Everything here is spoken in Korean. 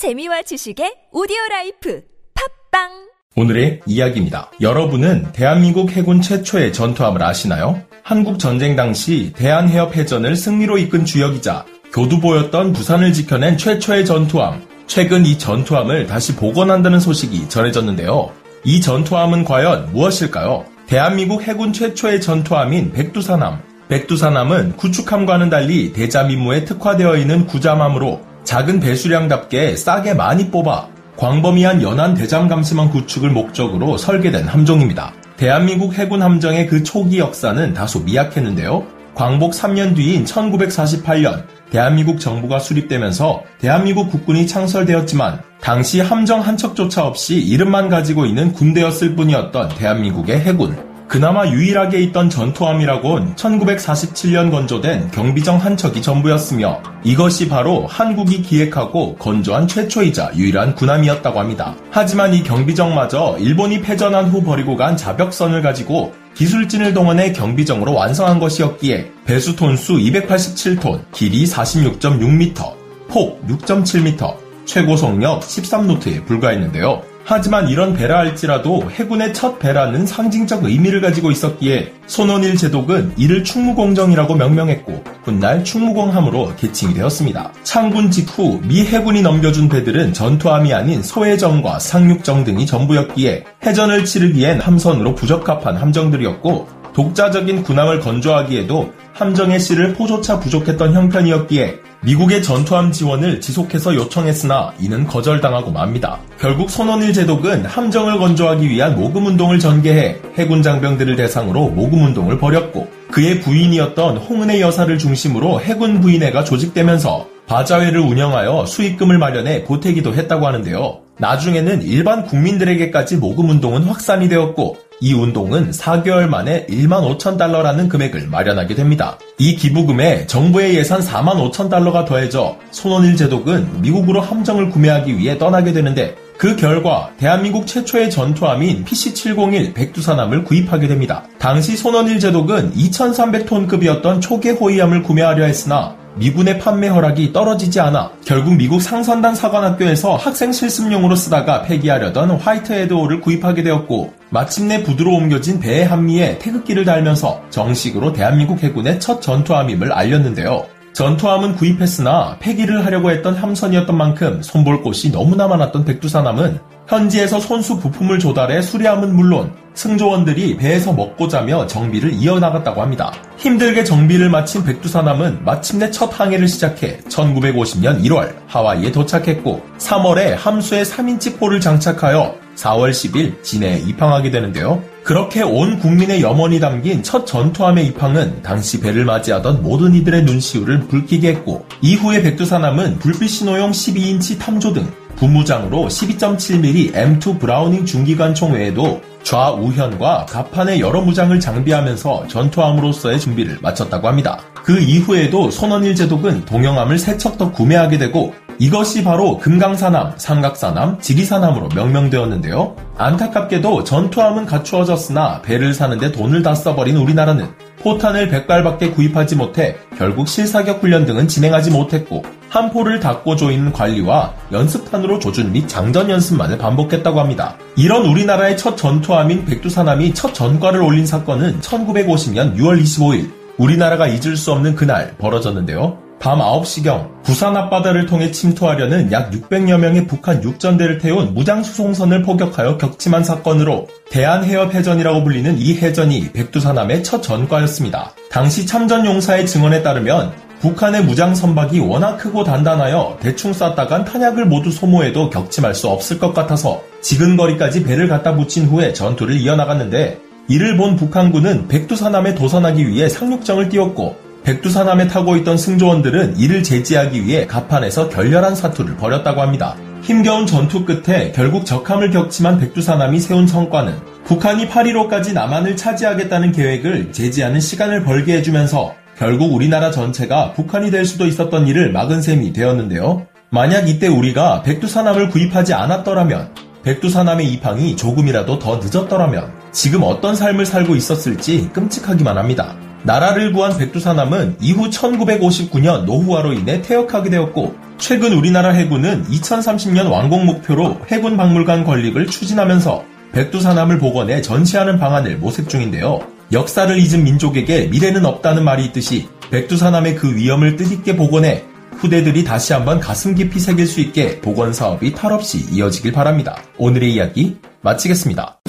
재미와 지식의 오디오 라이프 팟빵 오늘의 이야기입니다. 여러분은 대한민국 해군 최초의 전투함을 아시나요? 한국 전쟁 당시 대한해협 해전을 승리로 이끈 주역이자 교두보였던 부산을 지켜낸 최초의 전투함. 최근 이 전투함을 다시 복원한다는 소식이 전해졌는데요. 이 전투함은 과연 무엇일까요? 대한민국 해군 최초의 전투함인 백두산함. 백두산함은 구축함과는 달리 대잠 임무에 특화되어 있는 구잠함으로 작은 배수량답게 싸게 많이 뽑아 광범위한 연안 대잠 감시망 구축을 목적으로 설계된 함정입니다. 대한민국 해군 함정의 그 초기 역사는 다소 미약했는데요. 광복 3년 뒤인 1948년 대한민국 정부가 수립되면서 대한민국 국군이 창설되었지만 당시 함정 한 척조차 없이 이름만 가지고 있는 군대였을 뿐이었던 대한민국의 해군. 그나마 유일하게 있던 전투함이라곤 1947년 건조된 경비정 한 척이 전부였으며 이것이 바로 한국이 기획하고 건조한 최초이자 유일한 군함이었다고 합니다. 하지만 이 경비정마저 일본이 패전한 후 버리고 간 자벽선을 가지고 기술진을 동원해 경비정으로 완성한 것이었기에 배수 톤수 287톤, 길이 46.6m, 폭 6.7m, 최고 속력 13노트에 불과했는데요. 하지만 이런 배라 할지라도 해군의 첫 배라는 상징적 의미를 가지고 있었기에 손원일 제독은 이를 충무공정이라고 명명했고 훗날 충무공함으로 개칭이 되었습니다. 창군 직후 미 해군이 넘겨준 배들은 전투함이 아닌 소해정과 상륙정 등이 전부였기에 해전을 치르기엔 함선으로 부적합한 함정들이었고 독자적인 군함을 건조하기에도 함정의 실을 포조차 부족했던 형편이었기에 미국의 전투함 지원을 지속해서 요청했으나 이는 거절당하고 맙니다. 결국 손원일 제독은 함정을 건조하기 위한 모금 운동을 전개해 해군 장병들을 대상으로 모금 운동을 벌였고 그의 부인이었던 홍은혜 여사를 중심으로 해군 부인회가 조직되면서 바자회를 운영하여 수익금을 마련해 보태기도 했다고 하는데요. 나중에는 일반 국민들에게까지 모금 운동은 확산이 되었고 이 운동은 4개월 만에 1만 5천 달러라는 금액을 마련하게 됩니다. 이 기부금에 정부의 예산 4만 5천 달러가 더해져 손원일 제독은 미국으로 함정을 구매하기 위해 떠나게 되는데 그 결과 대한민국 최초의 전투함인 PC-701 백두산함을 구입하게 됩니다. 당시 손원일 제독은 2,300톤급이었던 초계 호위함을 구매하려 했으나 미군의 판매 허락이 떨어지지 않아 결국 미국 상선단 사관학교에서 학생 실습용으로 쓰다가 폐기하려던 화이트 에드호를 구입하게 되었고 마침내 부두로 옮겨진 배의 한미에 태극기를 달면서 정식으로 대한민국 해군의 첫 전투함임을 알렸는데요. 전투함은 구입했으나 폐기를 하려고 했던 함선이었던 만큼 손볼 곳이 너무나 많았던 백두산함은 현지에서 손수 부품을 조달해 수리함은 물론 승조원들이 배에서 먹고 자며 정비를 이어나갔다고 합니다. 힘들게 정비를 마친 백두산함은 마침내 첫 항해를 시작해 1950년 1월 하와이에 도착했고 3월에 함수에 3인치 포를 장착하여 4월 10일 진해에 입항하게 되는데요. 그렇게 온 국민의 염원이 담긴 첫 전투함의 입항은 당시 배를 맞이하던 모든 이들의 눈시울을 붉히게 했고 이후에 백두산함은 불빛 신호용 12인치 탐조 등 부무장으로 12.7mm M2 브라우닝 중기관 총 외에도 좌우현과 가판의 여러 무장을 장비하면서 전투함으로서의 준비를 마쳤다고 합니다. 그 이후에도 손원일 제독은 동영함을 세척 더 구매하게 되고 이것이 바로 금강산함, 삼각산함, 지리산함으로 명명되었는데요. 안타깝게도 전투함은 갖추어졌으나 배를 사는데 돈을 다 써버린 우리나라는 포탄을 100발밖에 구입하지 못해 결국 실사격 훈련 등은 진행하지 못했고 한 포를 닫고 조이는 관리와 연습탄으로 조준 및 장전 연습만을 반복했다고 합니다. 이런 우리나라의 첫 전투함인 백두산함이 첫 전과를 올린 사건은 1950년 6월 25일 우리나라가 잊을 수 없는 그날 벌어졌는데요. 밤 9시경 부산 앞바다를 통해 침투하려는 약 600여 명의 북한 육전대를 태운 무장수송선을 포격하여 격침한 사건으로 대한해협해전이라고 불리는 이 해전이 백두산함의 첫 전과였습니다. 당시 참전 용사의 증언에 따르면 북한의 무장 선박이 워낙 크고 단단하여 대충 쐈다간 탄약을 모두 소모해도 격침할 수 없을 것 같아서 지근거리까지 배를 갖다 붙인 후에 전투를 이어나갔는데 이를 본 북한군은 백두산함에 도선하기 위해 상륙정을 띄웠고 백두산함에 타고 있던 승조원들은 이를 제지하기 위해 갑판에서 결렬한 사투를 벌였다고 합니다. 힘겨운 전투 끝에 결국 적함을 격침한 백두산함이 세운 성과는 북한이 8.15까지 남한을 차지하겠다는 계획을 제지하는 시간을 벌게 해주면서 결국 우리나라 전체가 북한이 될 수도 있었던 일을 막은 셈이 되었는데요. 만약 이때 우리가 백두산함을 구입하지 않았더라면 백두산함의 입항이 조금이라도 더 늦었더라면 지금 어떤 삶을 살고 있었을지 끔찍하기만 합니다. 나라를 구한 백두산함은 이후 1959년 노후화로 인해 퇴역하게 되었고 최근 우리나라 해군은 2030년 완공 목표로 해군 박물관 건립을 추진하면서 백두산함을 복원해 전시하는 방안을 모색 중인데요. 역사를 잊은 민족에게 미래는 없다는 말이 있듯이 백두산함의 그 위험을 뜻있게 복원해 후대들이 다시 한번 가슴 깊이 새길 수 있게 복원 사업이 탈없이 이어지길 바랍니다. 오늘의 이야기 마치겠습니다.